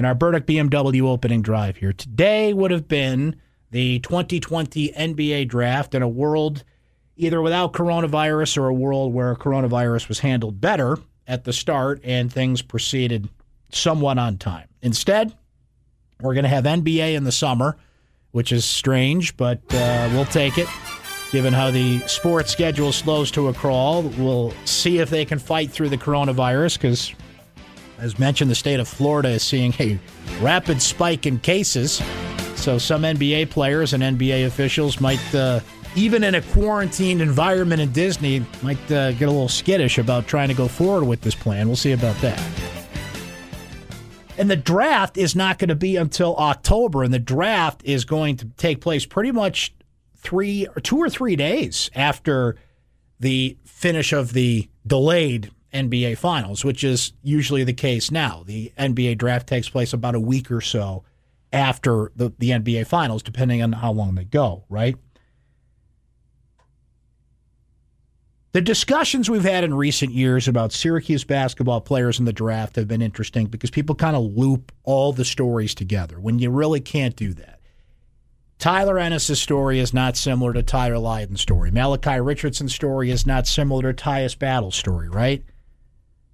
and our Burdick BMW opening drive here. Today would have been the 2020 NBA draft in a world either without coronavirus or a world where coronavirus was handled better at the start and things proceeded somewhat on time. Instead, we're going to have NBA in the summer, which is strange, but uh, we'll take it. Given how the sports schedule slows to a crawl, we'll see if they can fight through the coronavirus because, as mentioned, the state of Florida is seeing a rapid spike in cases. So some NBA players and NBA officials might, uh, even in a quarantined environment in Disney, might uh, get a little skittish about trying to go forward with this plan. We'll see about that. And the draft is not going to be until October, and the draft is going to take place pretty much three or two or three days after the finish of the delayed NBA finals, which is usually the case now. The NBA draft takes place about a week or so after the, the NBA finals, depending on how long they go, right? The discussions we've had in recent years about Syracuse basketball players in the draft have been interesting because people kind of loop all the stories together when you really can't do that. Tyler Ennis' story is not similar to Tyler Lydon's story. Malachi Richardson's story is not similar to Tyus Battle's story, right?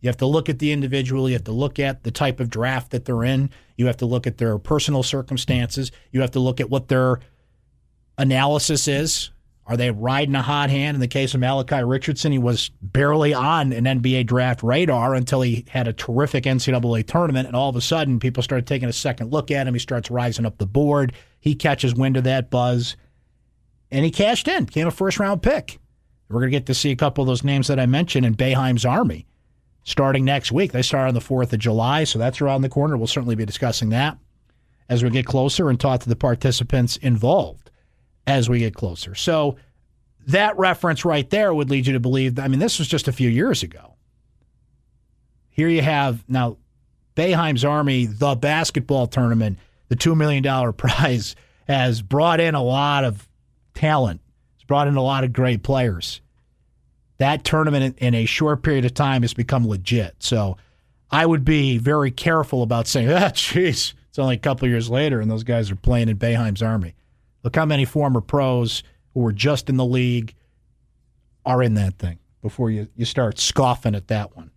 You have to look at the individual. You have to look at the type of draft that they're in. You have to look at their personal circumstances. You have to look at what their analysis is. Are they riding a hot hand? In the case of Malachi Richardson, he was barely on an NBA draft radar until he had a terrific NCAA tournament, and all of a sudden, people started taking a second look at him. He starts rising up the board. He catches wind of that buzz, and he cashed in, became a first round pick. We're going to get to see a couple of those names that I mentioned in Boeheim's Army starting next week. They start on the 4th of July, so that's around the corner. We'll certainly be discussing that as we get closer and talk to the participants involved as we get closer. So that reference right there would lead you to believe I mean, this was just a few years ago. Here you have now Boeheim's Army, the basketball tournament, the $2 million prize has brought in a lot of talent. It's brought in a lot of great players that tournament in a short period of time has become legit. So I would be very careful about saying, ah, jeez, it's only a couple years later and those guys are playing in Boeheim's Army. Look how many former pros who were just in the league are in that thing before you, you start scoffing at that one.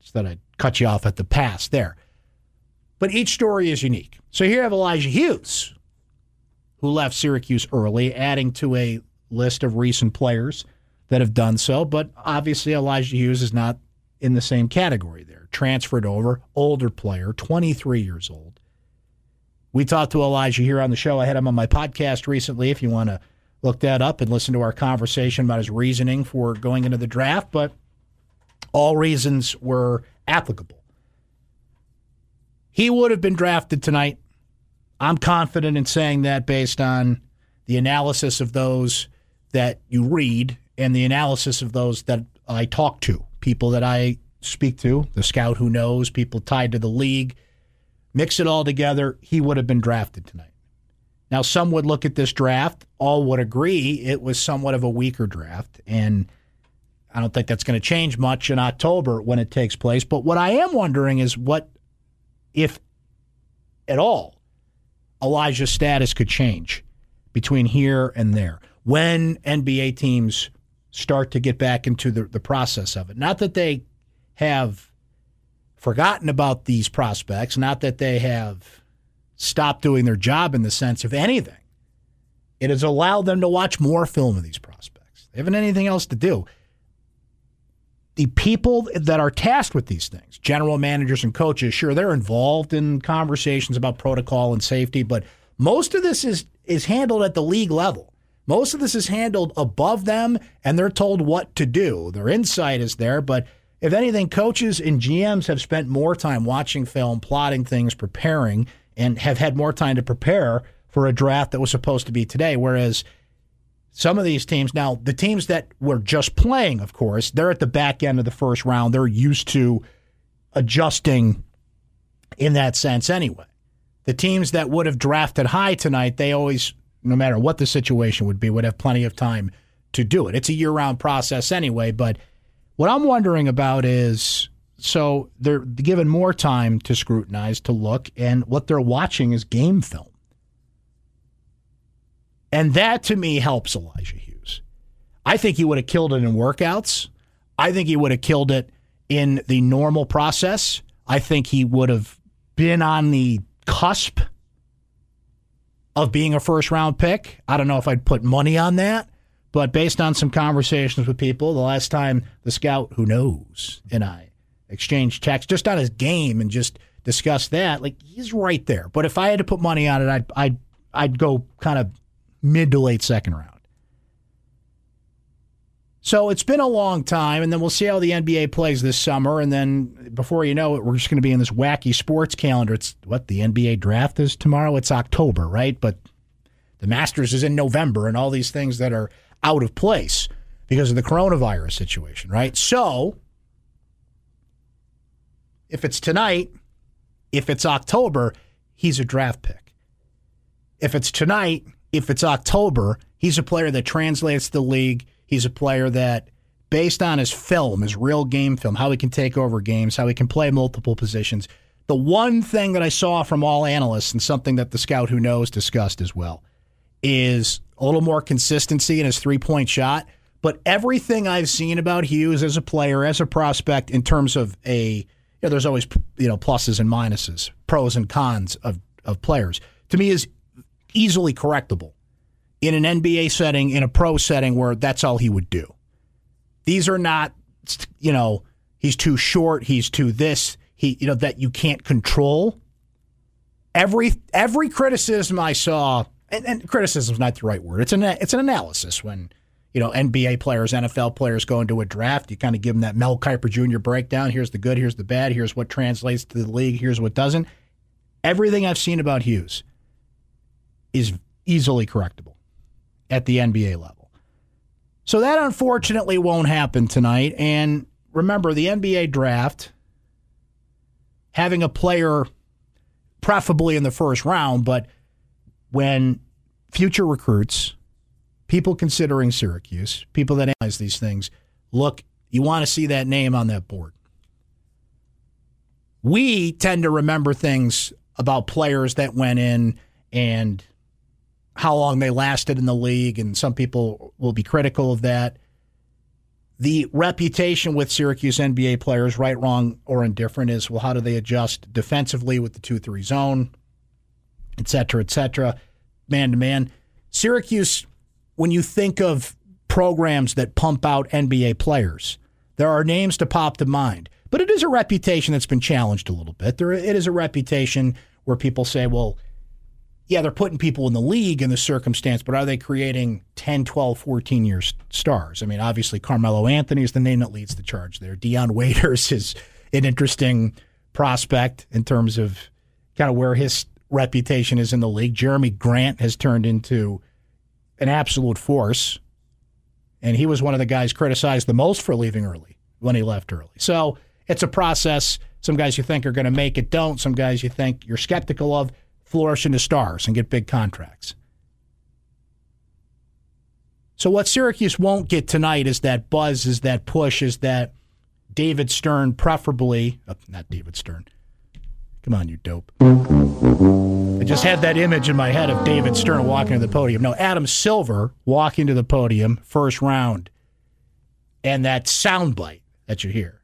Just that I'd cut you off at the pass there. But each story is unique. So here you have Elijah Hughes, who left Syracuse early, adding to a list of recent players – that have done so, but obviously Elijah Hughes is not in the same category there. Transferred over, older player, 23 years old. We talked to Elijah here on the show. I had him on my podcast recently if you want to look that up and listen to our conversation about his reasoning for going into the draft, but all reasons were applicable. He would have been drafted tonight. I'm confident in saying that based on the analysis of those that you read and the analysis of those that I talk to, people that I speak to, the scout who knows, people tied to the league, mix it all together, he would have been drafted tonight. Now, some would look at this draft, all would agree it was somewhat of a weaker draft, and I don't think that's going to change much in October when it takes place. But what I am wondering is what, if at all, Elijah's status could change between here and there. When NBA teams start to get back into the, the process of it. Not that they have forgotten about these prospects, not that they have stopped doing their job in the sense of anything. It has allowed them to watch more film of these prospects. They haven't anything else to do. The people that are tasked with these things, general managers and coaches, sure, they're involved in conversations about protocol and safety, but most of this is is handled at the league level. Most of this is handled above them, and they're told what to do. Their insight is there, but if anything, coaches and GMs have spent more time watching film, plotting things, preparing, and have had more time to prepare for a draft that was supposed to be today. Whereas some of these teams, now the teams that were just playing, of course, they're at the back end of the first round. They're used to adjusting in that sense anyway. The teams that would have drafted high tonight, they always no matter what the situation would be, would have plenty of time to do it. It's a year round process anyway, but what I'm wondering about is So they're given more time to scrutinize, to look, and what they're watching is game film. And that to me helps Elijah Hughes. I think he would have killed it in workouts. I think he would have killed it in the normal process. I think he would have been on the cusp of being a first round pick. I don't know if I'd put money on that, but based on some conversations with people, the last time the scout who knows and I exchanged texts just on his game and just discussed that, like he's right there. But if I had to put money on it, I'd I'd I'd go kind of mid to late second round. So it's been a long time, and then we'll see how the NBA plays this summer. And then before you know it, we're just going to be in this wacky sports calendar. It's what the NBA draft is tomorrow. It's October, right? But the Masters is in November, and all these things that are out of place because of the coronavirus situation, right? So if it's tonight, if it's October, he's a draft pick. If it's tonight, if it's October, he's a player that translates the league He's a player that, based on his film, his real game film, how he can take over games, how he can play multiple positions, the one thing that I saw from all analysts and something that the scout who knows discussed as well is a little more consistency in his three point shot. But everything I've seen about Hughes as a player, as a prospect, in terms of a, you know, there's always you know pluses and minuses, pros and cons of of players. To me, is easily correctable in an NBA setting, in a pro setting where that's all he would do. These are not, you know, he's too short, he's too this, he, you know, that you can't control. Every every criticism I saw, and, and criticism is not the right word. It's an it's an analysis when you know NBA players, NFL players go into a draft. You kind of give them that Mel Kiper Jr. breakdown. Here's the good, here's the bad, here's what translates to the league, here's what doesn't. Everything I've seen about Hughes is easily correctable at the NBA level. So that unfortunately won't happen tonight. And remember, the NBA draft, having a player preferably in the first round, but when future recruits, people considering Syracuse, people that analyze these things, look, you want to see that name on that board. We tend to remember things about players that went in and how long they lasted in the league, and some people will be critical of that. The reputation with Syracuse NBA players, right, wrong, or indifferent, is well, how do they adjust defensively with the 2 3 zone, et cetera, et cetera, man to man. Syracuse, when you think of programs that pump out NBA players, there are names to pop to mind. But it is a reputation that's been challenged a little bit. There, it is a reputation where people say, well, yeah, they're putting people in the league in the circumstance, but are they creating 10, 12, 14 year stars? I mean, obviously, Carmelo Anthony is the name that leads the charge there. Dion Waiters is an interesting prospect in terms of kind of where his reputation is in the league. Jerami Grant has turned into an absolute force, and he was one of the guys criticized the most for leaving early when he left early. So it's a process. Some guys you think are going to make it don't. Some guys you think you're skeptical of flourish into stars and get big contracts. So what Syracuse won't get tonight is that buzz, is that push, is that David Stern, preferably uh, not David Stern. Come on, you dope. I just had that image in my head of David Stern walking to the podium. No, Adam Silver walking to the podium, first round, and that soundbite that you hear.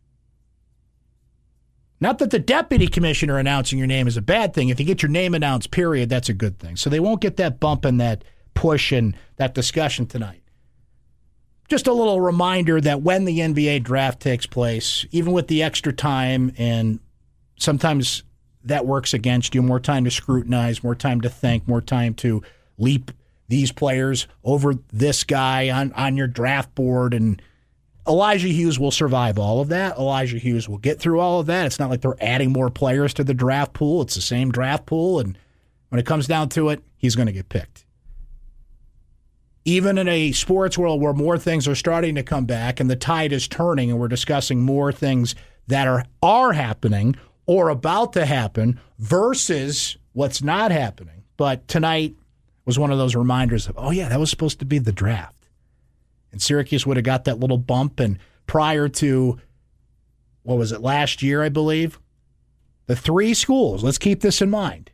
Not that the deputy commissioner announcing your name is a bad thing. If you get your name announced, period, that's a good thing. So they won't get that bump and that push and that discussion tonight. Just a little reminder that when the NBA draft takes place, even with the extra time, and sometimes that works against you, more time to scrutinize, more time to think, more time to leap these players over this guy on, on your draft board and Elijah Hughes will survive all of that. Elijah Hughes will get through all of that. It's not like they're adding more players to the draft pool. It's the same draft pool. And when it comes down to it, he's going to get picked. Even in a sports world where more things are starting to come back and the tide is turning and we're discussing more things that are, are happening or about to happen versus what's not happening. But tonight was one of those reminders of, oh, yeah, that was supposed to be the draft and Syracuse would have got that little bump. And prior to what was it, last year, I believe? The three schools, let's keep this in mind.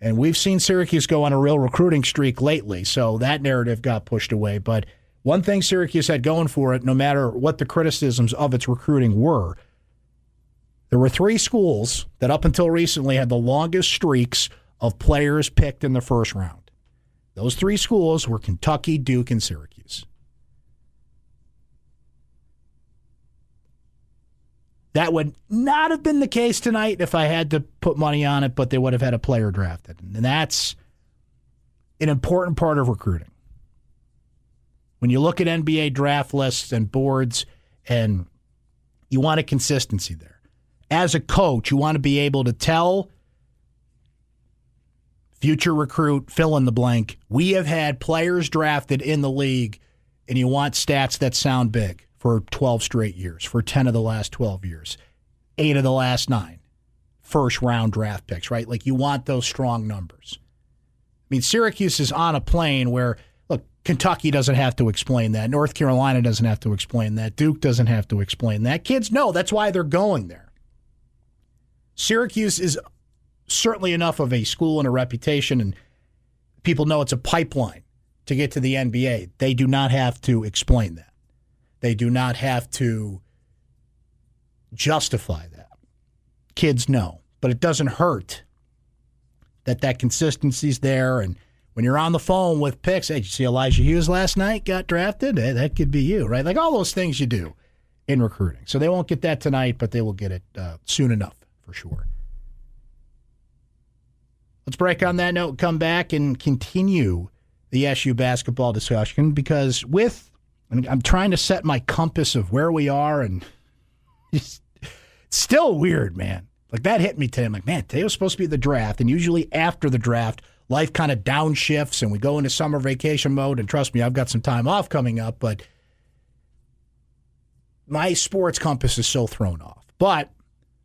And we've seen Syracuse go on a real recruiting streak lately, so that narrative got pushed away. But one thing Syracuse had going for it, no matter what the criticisms of its recruiting were, there were three schools that up until recently had the longest streaks of players picked in the first round. Those three schools were Kentucky, Duke, and Syracuse. That would not have been the case tonight if I had to put money on it, but they would have had a player drafted. And that's an important part of recruiting. When you look at NBA draft lists and boards, and you want a consistency there. As a coach, you want to be able to tell future recruit, fill in the blank, we have had players drafted in the league, and you want stats that sound big for 12 straight years, for 10 of the last 12 years, eight of the last nine first round draft picks, right? Like you want those strong numbers. I mean, Syracuse is on a plane where, look, Kentucky doesn't have to explain that. North Carolina doesn't have to explain that. Duke doesn't have to explain that. Kids know that's why they're going there. Syracuse is certainly enough of a school and a reputation, and people know it's a pipeline to get to the NBA. They do not have to explain that. They do not have to justify that. Kids know, but it doesn't hurt that that consistency's there. And when you're on the phone with picks, hey, did you see Elijah Hughes last night got drafted? Hey, that could be you, right? Like all those things you do in recruiting. So they won't get that tonight, but they will get it uh, soon enough for sure. Let's break on that note, come back and continue the SU basketball discussion because with I'm trying to set my compass of where we are, and it's still weird, man. Like that hit me today. I'm like, man, today was supposed to be the draft, and usually after the draft, life kind of downshifts, and we go into summer vacation mode. And trust me, I've got some time off coming up, but my sports compass is so thrown off. But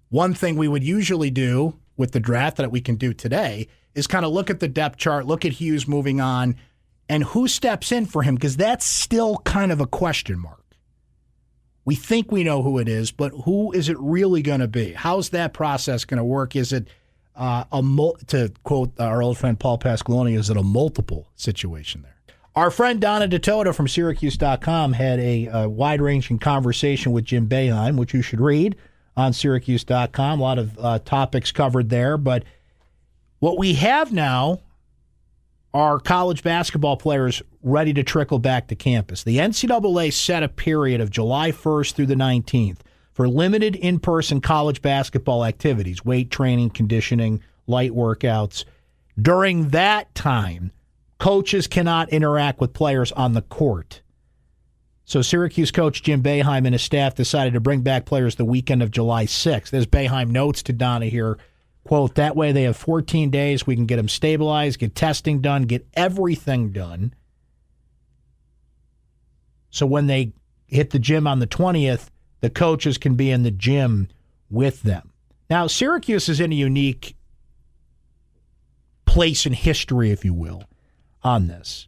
one thing we would usually do with the draft that we can do today is kind of look at the depth chart, look at Hughes moving on and who steps in for him because that's still kind of a question mark. We think we know who it is, but who is it really going to be? How's that process going to work? Is it uh, a mul- to quote our old friend Paul Pasqualoni? Is it a multiple situation there? Our friend Donna Ditota from Syracuse.com had a, a wide ranging conversation with Jim Boeheim, which you should read on Syracuse.com. A lot of uh, topics covered there, but what we have now are college basketball players ready to trickle back to campus. The NCAA set a period of July 1st through the 19th for limited in person college basketball activities, weight training, conditioning, light workouts. During that time, coaches cannot interact with players on the court. So Syracuse coach Jim Boeheim and his staff decided to bring back players the weekend of July 6th. As Boeheim notes to Donna here, Quote, that way they have 14 days. We can get them stabilized, get testing done, get everything done. So when they hit the gym on the 20th, the coaches can be in the gym with them. Now, Syracuse is in a unique place in history, if you will, on this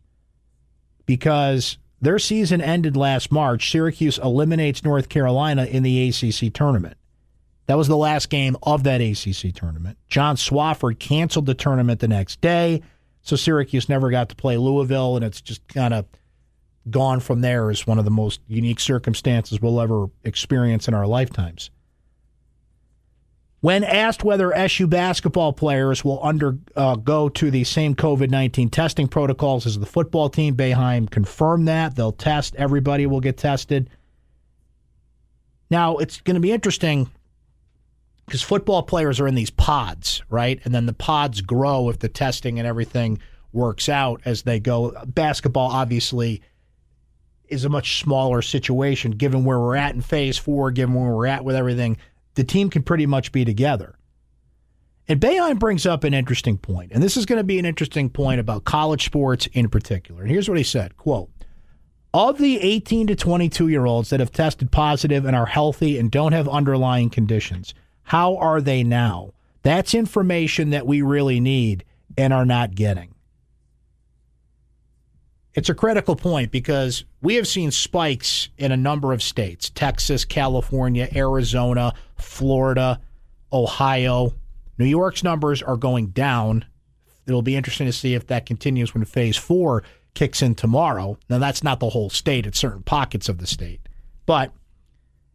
because their season ended last March. Syracuse eliminates North Carolina in the ACC tournament. That was the last game of that ACC tournament. John Swofford canceled the tournament the next day, so Syracuse never got to play Louisville, and it's just kind of gone from there as one of the most unique circumstances we'll ever experience in our lifetimes. When asked whether SU basketball players will undergo uh, to the same COVID 19 testing protocols as the football team, Boeheim confirmed that. They'll test, everybody will get tested. Now, it's going to be interesting because football players are in these pods, right? And then the pods grow if the testing and everything works out as they go. Basketball, obviously, is a much smaller situation given where we're at in phase four, given where we're at with everything. The team can pretty much be together. And Boeheim brings up an interesting point, and this is going to be an interesting point about college sports in particular. And here's what he said quote, of the 18 to 22 year olds that have tested positive and are healthy and don't have underlying conditions, how are they now? That's information that we really need and are not getting. it's a critical point because we have seen spikes in a number of states Texas, California, Arizona, Florida, Ohio. New York's numbers are going down. It'll be interesting to see if that continues when phase four kicks in tomorrow. Now, that's not the whole state, it's certain pockets of the state. But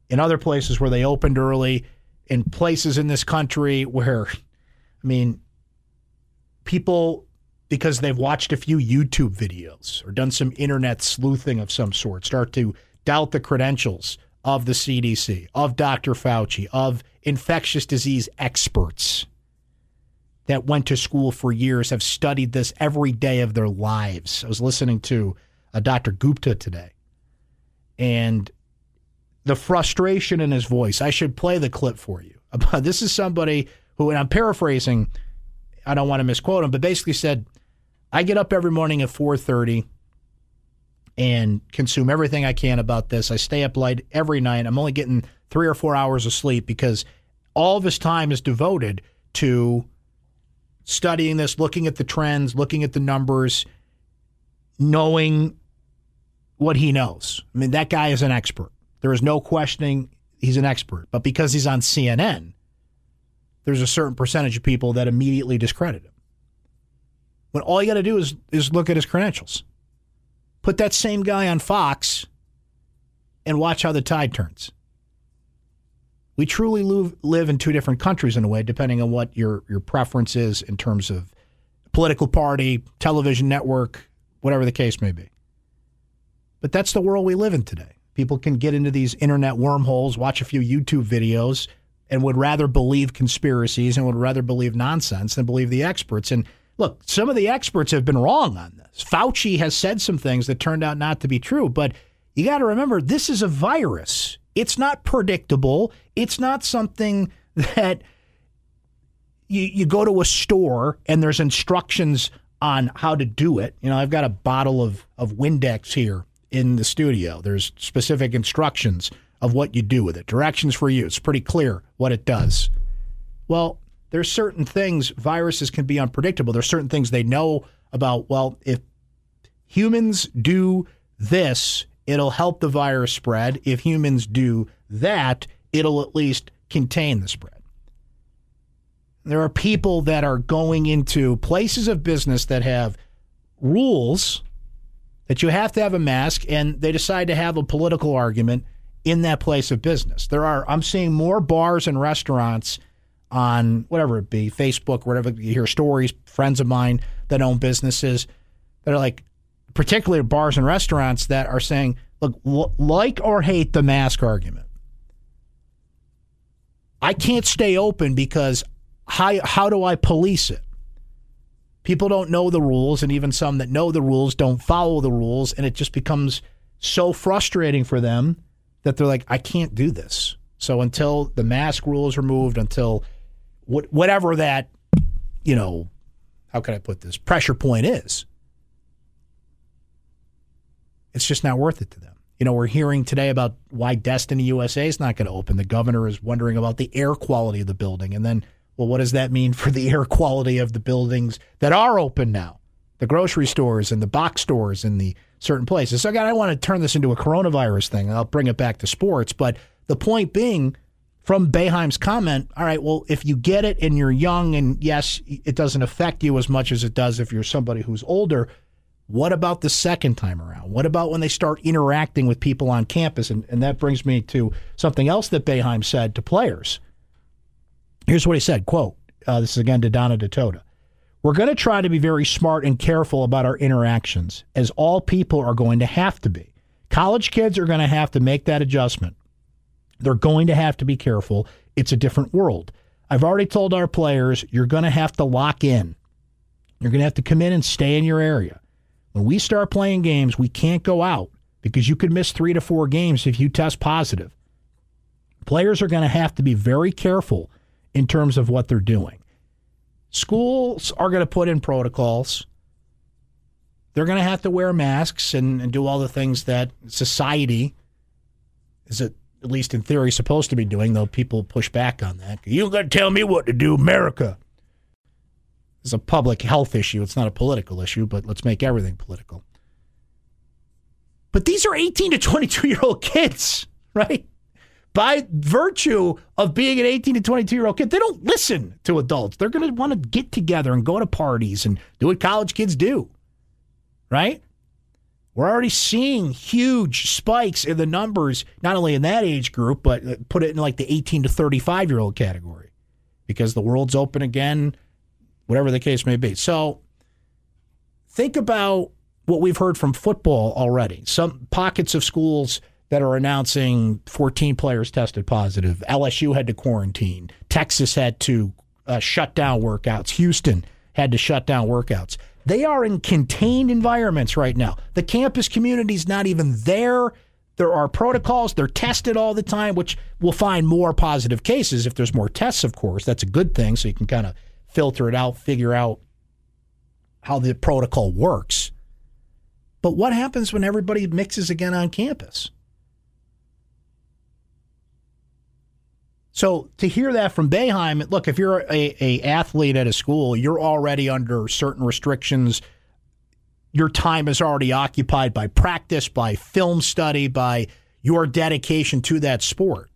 in other places where they opened early, in places in this country where, I mean, people because they've watched a few YouTube videos or done some internet sleuthing of some sort, start to doubt the credentials of the CDC, of Dr. Fauci, of infectious disease experts that went to school for years, have studied this every day of their lives. I was listening to a uh, Dr. Gupta today, and the frustration in his voice. I should play the clip for you. This is somebody who, and I'm paraphrasing, I don't want to misquote him, but basically said, I get up every morning at 4:30 and consume everything I can about this. I stay up late every night. I'm only getting 3 or 4 hours of sleep because all of his time is devoted to studying this, looking at the trends, looking at the numbers, knowing what he knows. I mean, that guy is an expert. There is no questioning he's an expert. But because he's on CNN, there's a certain percentage of people that immediately discredit him when all you got to do is is look at his credentials. Put that same guy on Fox and watch how the tide turns. We truly live in two different countries in a way, depending on what your, your preference is in terms of political party, television network, whatever the case may be. But that's the world we live in today. People can get into these internet wormholes, watch a few YouTube videos, and would rather believe conspiracies and would rather believe nonsense than believe the experts. And look, some of the experts have been wrong on this. Fauci has said some things that turned out not to be true, but you got to remember this is a virus. It's not predictable. It's not something that you, you go to a store and there's instructions on how to do it. You know, I've got a bottle of, of Windex here in the studio. There's specific instructions of what you do with it, directions for you. It's pretty clear what it does. Well, there's certain things viruses can be unpredictable. There's certain things they know about. Well, if humans do this, it'll help the virus spread. If humans do that, it'll at least contain the spread. There are people that are going into places of business that have rules that you have to have a mask, and they decide to have a political argument in that place of business. There are, I'm seeing more bars and restaurants on whatever it be, Facebook, whatever. You hear stories, friends of mine that own businesses that are like, particularly bars and restaurants that are saying, look, like or hate the mask argument. I can't stay open because how, how do I police it? People don't know the rules, and even some that know the rules don't follow the rules, and it just becomes so frustrating for them that they're like, I can't do this. So until the mask rule is removed, until what, whatever that, you know, how can I put this pressure point is. It's just not worth it to them. You know, we're hearing today about why Destiny USA is not going to open. The governor is wondering about the air quality of the building. And then, well, what does that mean for the air quality of the buildings that are open now? The grocery stores and the box stores and the certain places. So, again, I want to turn this into a coronavirus thing. I'll bring it back to sports. But the point being, from Boeheim's comment, all right, well, if you get it and you're young, and yes, it doesn't affect you as much as it does if you're somebody who's older. What about the second time around? What about when they start interacting with people on campus? And, and that brings me to something else that Boeheim said to players. Here's what he said, quote, uh, this is again to Donna Ditota. We're going to try to be very smart and careful about our interactions, as all people are going to have to be. College kids are going to have to make that adjustment. They're going to have to be careful. It's a different world. I've already told our players you're going to have to lock in. You're going to have to come in and stay in your area. When we start playing games, we can't go out because you could miss three to four games if you test positive. Players are going to have to be very careful in terms of what they're doing. Schools are going to put in protocols. They're going to have to wear masks and, and do all the things that society is it at least in theory, supposed to be doing, though people push back on that. You got to tell me what to do, America. It's a public health issue. It's not a political issue, but let's make everything political. But these are 18 to 22 year old kids, right? By virtue of being an 18 to 22 year old kid, they don't listen to adults. They're going to want to get together and go to parties and do what college kids do, right? We're already seeing huge spikes in the numbers, not only in that age group, but uh, put it in like the 18 to 35 year old category because the world's open again, whatever the case may be. So think about what we've heard from football already. Some pockets of schools that are announcing 14 players tested positive. LSU had to quarantine. Texas had to uh, shut down workouts. Houston had to shut down workouts. They are in contained environments right now. The campus community is not even there. There are protocols. They're tested all the time, which will find more positive cases if there's more tests, of course. That's a good thing. So you can kind of filter it out, figure out how the protocol works. But what happens when everybody mixes again on campus? So to hear that from Boeheim, look, if you're a, a athlete at a school, you're already under certain restrictions. Your time is already occupied by practice, by film study, by your dedication to that sport.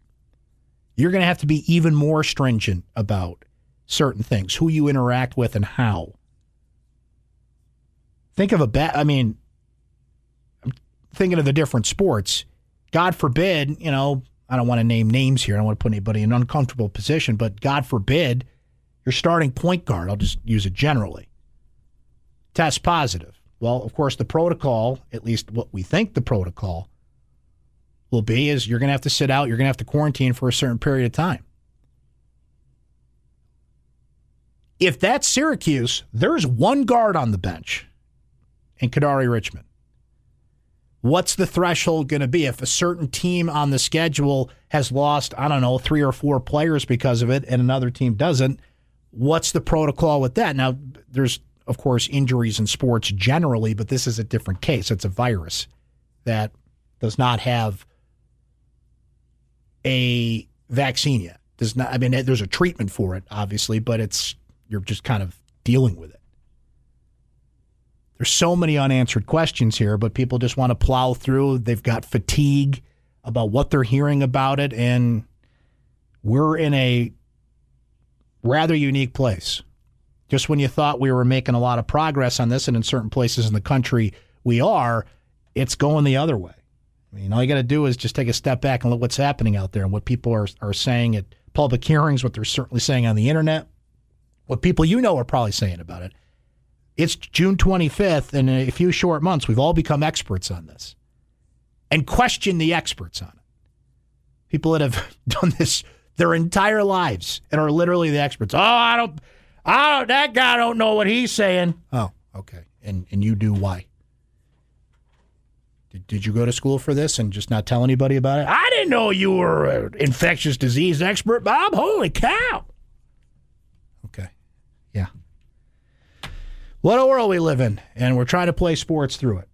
You're going to have to be even more stringent about certain things, who you interact with and how. Think of a bet. I mean, I'm thinking of the different sports. God forbid, you know, I don't want to name names here. I don't want to put anybody in an uncomfortable position, but God forbid, your starting point guard, I'll just use it generally, test positive. Well, of course, the protocol, at least what we think the protocol will be, is you're going to have to sit out, you're going to have to quarantine for a certain period of time. If that's Syracuse, there's one guard on the bench in Kadary Richmond what's the threshold going to be? If a certain team on the schedule has lost i don't know three or four players because of it and another team doesn't what's the protocol with that? Now there's of course injuries in sports generally but this is a different case. It's a virus that does not have a vaccine yet. Does not i mean there's a treatment for it obviously but it's you're just kind of dealing with it there's so many unanswered questions here, but people just want to plow through. They've got fatigue about what they're hearing about it, and we're in a rather unique place. Just when you thought we were making a lot of progress on this, and in certain places in the country we are, it's going the other way. I mean, all you got to do is just take a step back and look what's happening out there and what people are, are saying at public hearings, what they're certainly saying on the internet, what people you know are probably saying about it. It's June 25th, and in a few short months, we've all become experts on this and question the experts on it. People that have done this their entire lives and are literally the experts. Oh, I don't, I don't, that guy don't know what he's saying. Oh, okay. And and you do why? Did, did you go to school for this and just not tell anybody about it? I didn't know you were an infectious disease expert, Bob. Holy cow. Okay. Yeah. What a world we live in, and we're trying to play sports through it.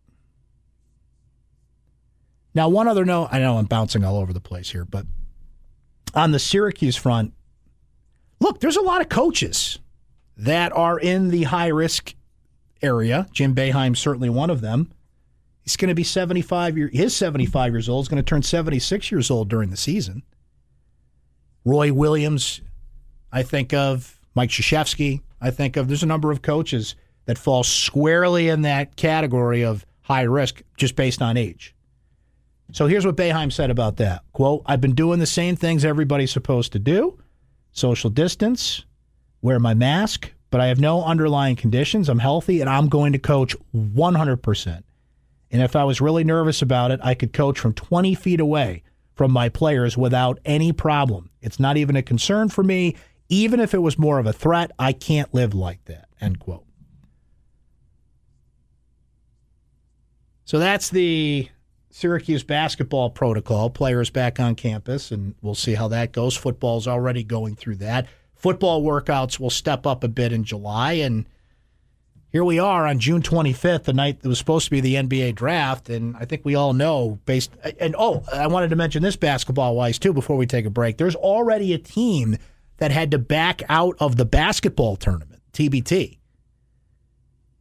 Now, one other note I know I'm bouncing all over the place here, but on the Syracuse front, look, there's a lot of coaches that are in the high risk area. Jim Boeheim certainly one of them. He's going to be 75 years, his 75 years old. He's going to turn 76 years old during the season. Roy Williams, I think of Mike Krzyzewski. I think of there's a number of coaches that falls squarely in that category of high risk just based on age. So here's what Boeheim said about that. Quote, I've been doing the same things everybody's supposed to do social distance, wear my mask, but I have no underlying conditions. I'm healthy and I'm going to coach 100%. And if I was really nervous about it, I could coach from 20 feet away from my players without any problem. It's not even a concern for me. Even if it was more of a threat, I can't live like that. End quote. So that's the Syracuse basketball protocol. Players back on campus, and we'll see how that goes. Football's already going through that. Football workouts will step up a bit in July, and here we are on June 25th, the night that was supposed to be the NBA draft, and I think we all know based. And oh, I wanted to mention this basketball wise too before we take a break. There's already a team that had to back out of the basketball tournament, TBT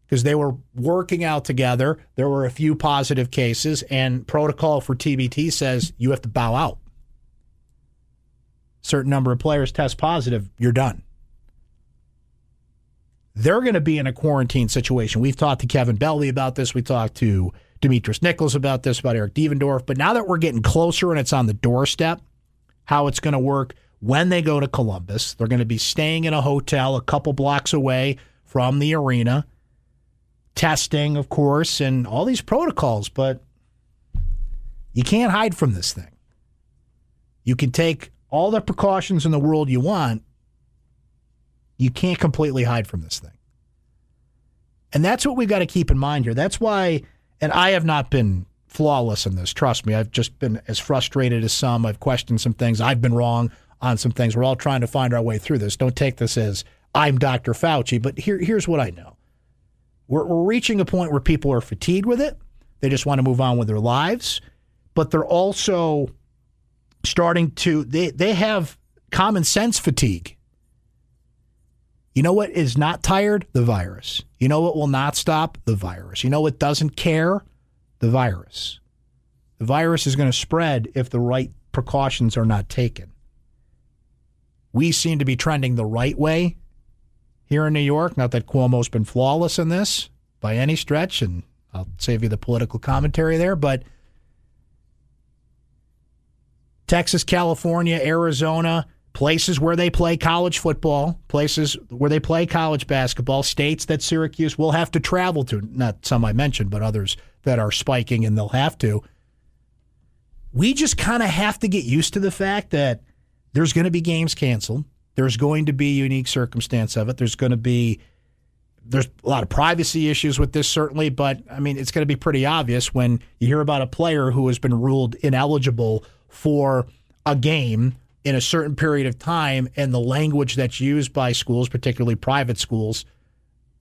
because they were working out together. There were a few positive cases, and protocol for TBT says you have to bow out. Certain number of players test positive, you're done. They're going to be in a quarantine situation. We've talked to Kevin Belbey about this. We talked to Demetrius Nichols about this, about Eric Devendorf. But now that we're getting closer and it's on the doorstep, how it's going to work when they go to Columbus, they're going to be staying in a hotel a couple blocks away from the arena, testing, of course, and all these protocols. But you can't hide from this thing. You can take all the precautions in the world you want. You can't completely hide from this thing. And that's what we've got to keep in mind here. That's why and I have not been flawless in this. Trust me, I've just been as frustrated as some. I've questioned some things. I've been wrong on some things. We're all trying to find our way through this. Don't take this as I'm Dr. Fauci, but here, here's what I know. We're, we're reaching a point where people are fatigued with it. They just want to move on with their lives, but they're also starting to they they have common sense fatigue. You know what is not tired? The virus. You know what will not stop? The virus. You know what doesn't care? The virus. The virus is going to spread if the right precautions are not taken. We seem to be trending the right way here in New York. Not that Cuomo's been flawless in this by any stretch, and I'll save you the political commentary there, but Texas, California, Arizona, places where they play college football, places where they play college basketball, states that Syracuse will have to travel to, not some I mentioned, but others that are spiking and they'll have to. We just kind of have to get used to the fact that there's going to be games canceled. There's going to be unique circumstance of it. There's going to be there's a lot of privacy issues with this certainly, but I mean it's going to be pretty obvious when you hear about a player who has been ruled ineligible for a game in a certain period of time and the language that's used by schools, particularly private schools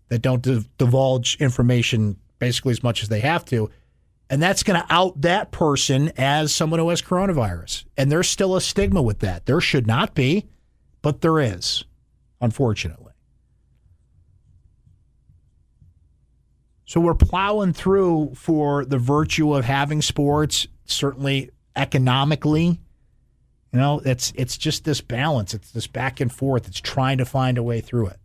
that don't divulge information basically as much as they have to. And that's going to out that person as someone who has coronavirus. And there's still a stigma with that. There should not be, but there is, unfortunately. So we're plowing through for the virtue of having sports, certainly economically you know, it's it's just this balance. It's this back and forth. It's trying to find a way through it.